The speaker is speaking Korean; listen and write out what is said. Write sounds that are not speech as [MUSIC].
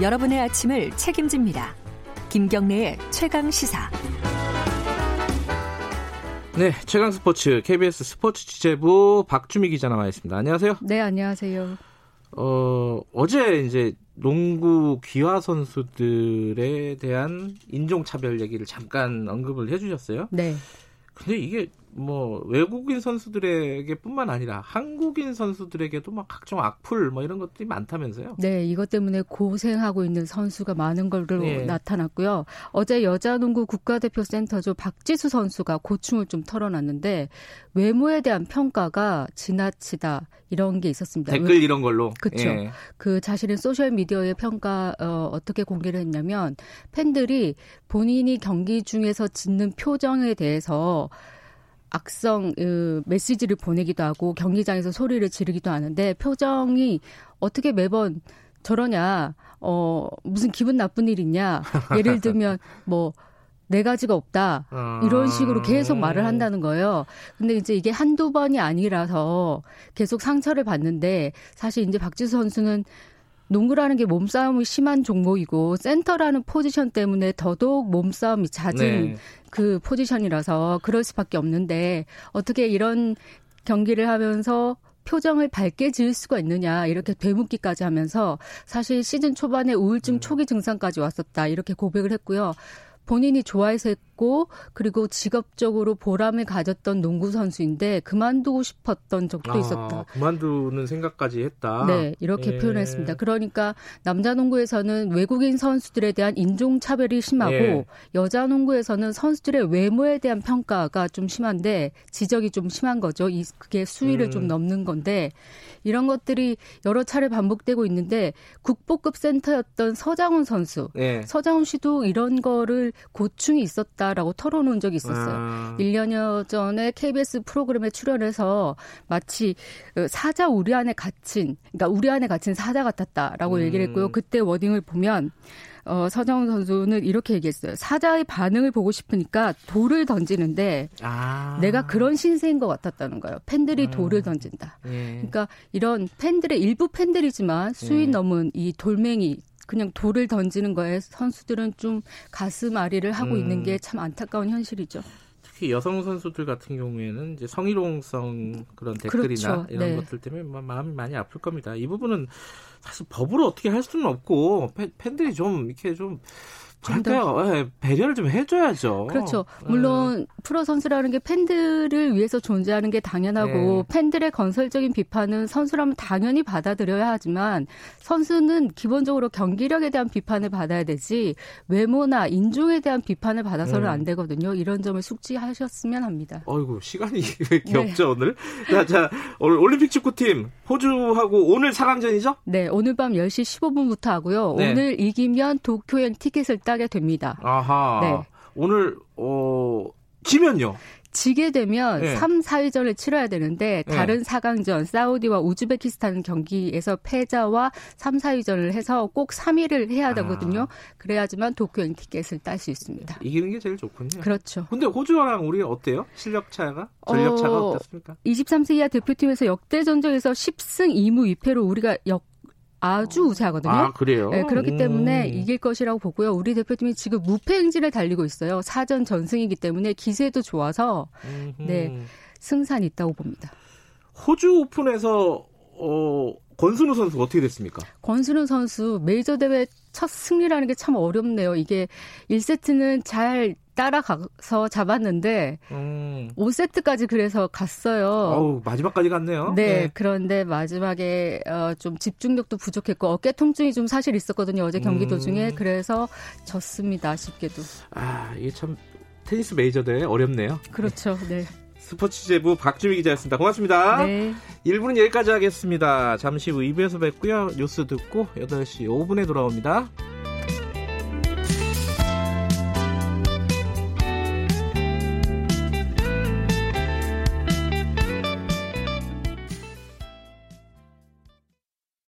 여러분의 아침을 책임집니다. 김경래의 최강 시사. 네, 최강 스포츠 KBS 스포츠 취재부 박주미 기자 나와 있습니다. 안녕하세요. 네, 안녕하세요. 어, 어제 이제 농구 귀화 선수들에 대한 인종차별 얘기를 잠깐 언급을 해주셨어요. 네. 근데 이게 뭐 외국인 선수들에게뿐만 아니라 한국인 선수들에게도 막 각종 악플 뭐 이런 것들이 많다면서요? 네, 이것 때문에 고생하고 있는 선수가 많은 걸로 네. 나타났고요. 어제 여자농구 국가대표 센터죠 박지수 선수가 고충을 좀 털어놨는데 외모에 대한 평가가 지나치다 이런 게 있었습니다. 댓글 이런 걸로. 그렇죠. 예. 그 자신의 소셜 미디어의 평가 어, 어떻게 공개를 했냐면 팬들이 본인이 경기 중에서 짓는 표정에 대해서 악성 그 메시지를 보내기도 하고 경기장에서 소리를 지르기도 하는데 표정이 어떻게 매번 저러냐 어 무슨 기분 나쁜 일 있냐. 예를 들면 뭐 네 가지가 없다. 이런 식으로 계속 말을 한다는 거예요. 근데 이제 이게 한두 번이 아니라서 계속 상처를 받는데 사실 이제 박지수 선수는 농구라는 게 몸싸움이 심한 종목이고 센터라는 포지션 때문에 더더욱 몸싸움이 잦은 네. 그 포지션이라서 그럴 수밖에 없는데 어떻게 이런 경기를 하면서 표정을 밝게 지을 수가 있느냐 이렇게 되묻기까지 하면서 사실 시즌 초반에 우울증 음. 초기 증상까지 왔었다 이렇게 고백을 했고요. 본인이 좋아해서 했고 그리고 직업적으로 보람을 가졌던 농구 선수인데 그만두고 싶었던 적도 아, 있었다. 그만두는 생각까지 했다. 네, 이렇게 예. 표현했습니다. 그러니까 남자 농구에서는 외국인 선수들에 대한 인종 차별이 심하고 예. 여자 농구에서는 선수들의 외모에 대한 평가가 좀 심한데 지적이 좀 심한 거죠. 이 그게 수위를 음. 좀 넘는 건데 이런 것들이 여러 차례 반복되고 있는데 국보급 센터였던 서장훈 선수, 예. 서장훈 씨도 이런 거를 고충이 있었다라고 털어놓은 적이 있었어요. 아. 1년여 전에 KBS 프로그램에 출연해서 마치 그 사자 우리 안에 갇힌, 그러니까 우리 안에 갇힌 사자 같았다라고 음. 얘기를 했고요. 그때 워딩을 보면 어, 서정훈 선수는 이렇게 얘기했어요. 사자의 반응을 보고 싶으니까 돌을 던지는데 아. 내가 그런 신세인 것 같았다는 거예요. 팬들이 음. 돌을 던진다. 예. 그러니까 이런 팬들의 일부 팬들이지만 수위 예. 넘은 이 돌멩이 그냥 돌을 던지는 거에 선수들은 좀 가슴 아리를 하고 음. 있는 게 참 안타까운 현실이죠. 특히 여성 선수들 같은 경우에는 이제 성희롱성 그런 댓글이나 그렇죠. 이런 네. 것들 때문에 마음이 많이 아플 겁니다. 이 부분은 사실 법으로 어떻게 할 수는 없고 팬들이 좀 이렇게 좀 그러니까요. 네, 배려를 좀 해줘야죠. 그렇죠. 물론 네. 프로 선수라는 게 팬들을 위해서 존재하는 게 당연하고 네. 팬들의 건설적인 비판은 선수라면 당연히 받아들여야 하지만 선수는 기본적으로 경기력에 대한 비판을 받아야 되지 외모나 인종에 대한 비판을 받아서는 음. 안 되거든요. 이런 점을 숙지하셨으면 합니다. 어이구 시간이 [LAUGHS] 왜 이렇게 네. 없죠 오늘? 자, 자 올림픽 축구팀 호주하고 오늘 4강전이죠? 네, 오늘 밤 10시 15분부터 하고요. 네. 오늘 이기면 도쿄행 티켓을 따게 됩니다. 아하. 네. 오늘 어 지면요. 지게 되면 네. 3, 4위전을 치러야 되는데 네. 다른 네. 4강전 사우디와 우즈베키스탄 경기에서 패자와 3, 4위전을 해서 꼭 3위를 해야 되거든요. 아. 그래야지만 도쿄행 티켓을 딸 수 있습니다. 이기는 게 제일 좋군요. 그렇죠. 근데 호주랑 우리 어때요? 실력 차가? 전력 차가 어, 어떻습니까? 23세 이하 대표팀에서 역대 전적에서 10승 2무 2패로 우리가 역 아주 우세하거든요. 아, 그래요? 네, 그렇기 때문에 이길 것이라고 보고요. 우리 대표팀이 지금 무패 행진을 달리고 있어요. 사전 전승이기 때문에 기세도 좋아서 네, 승산이 있다고 봅니다. 호주 오픈에서 어 권순우 선수 어떻게 됐습니까? 권순우 선수 메이저 대회 첫 승리라는 게 참 어렵네요. 이게 1세트는 잘 따라가서 잡았는데 음. 5세트까지 그래서 갔어요. 어우, 마지막까지 갔네요. 네, 네. 그런데 마지막에 어, 좀 집중력도 부족했고 어깨 통증이 좀 사실 있었거든요. 어제 경기 음. 도중에 그래서 졌습니다. 아쉽게도. 아, 이게 참 테니스 메이저 대회 어렵네요. 그렇죠. 네. [LAUGHS] 스포츠 제부 박주미 기자였습니다. 고맙습니다. 네. 1부는 여기까지 하겠습니다. 잠시 후 2부에서 뵙고요. 뉴스 듣고 8시 5분에 돌아옵니다.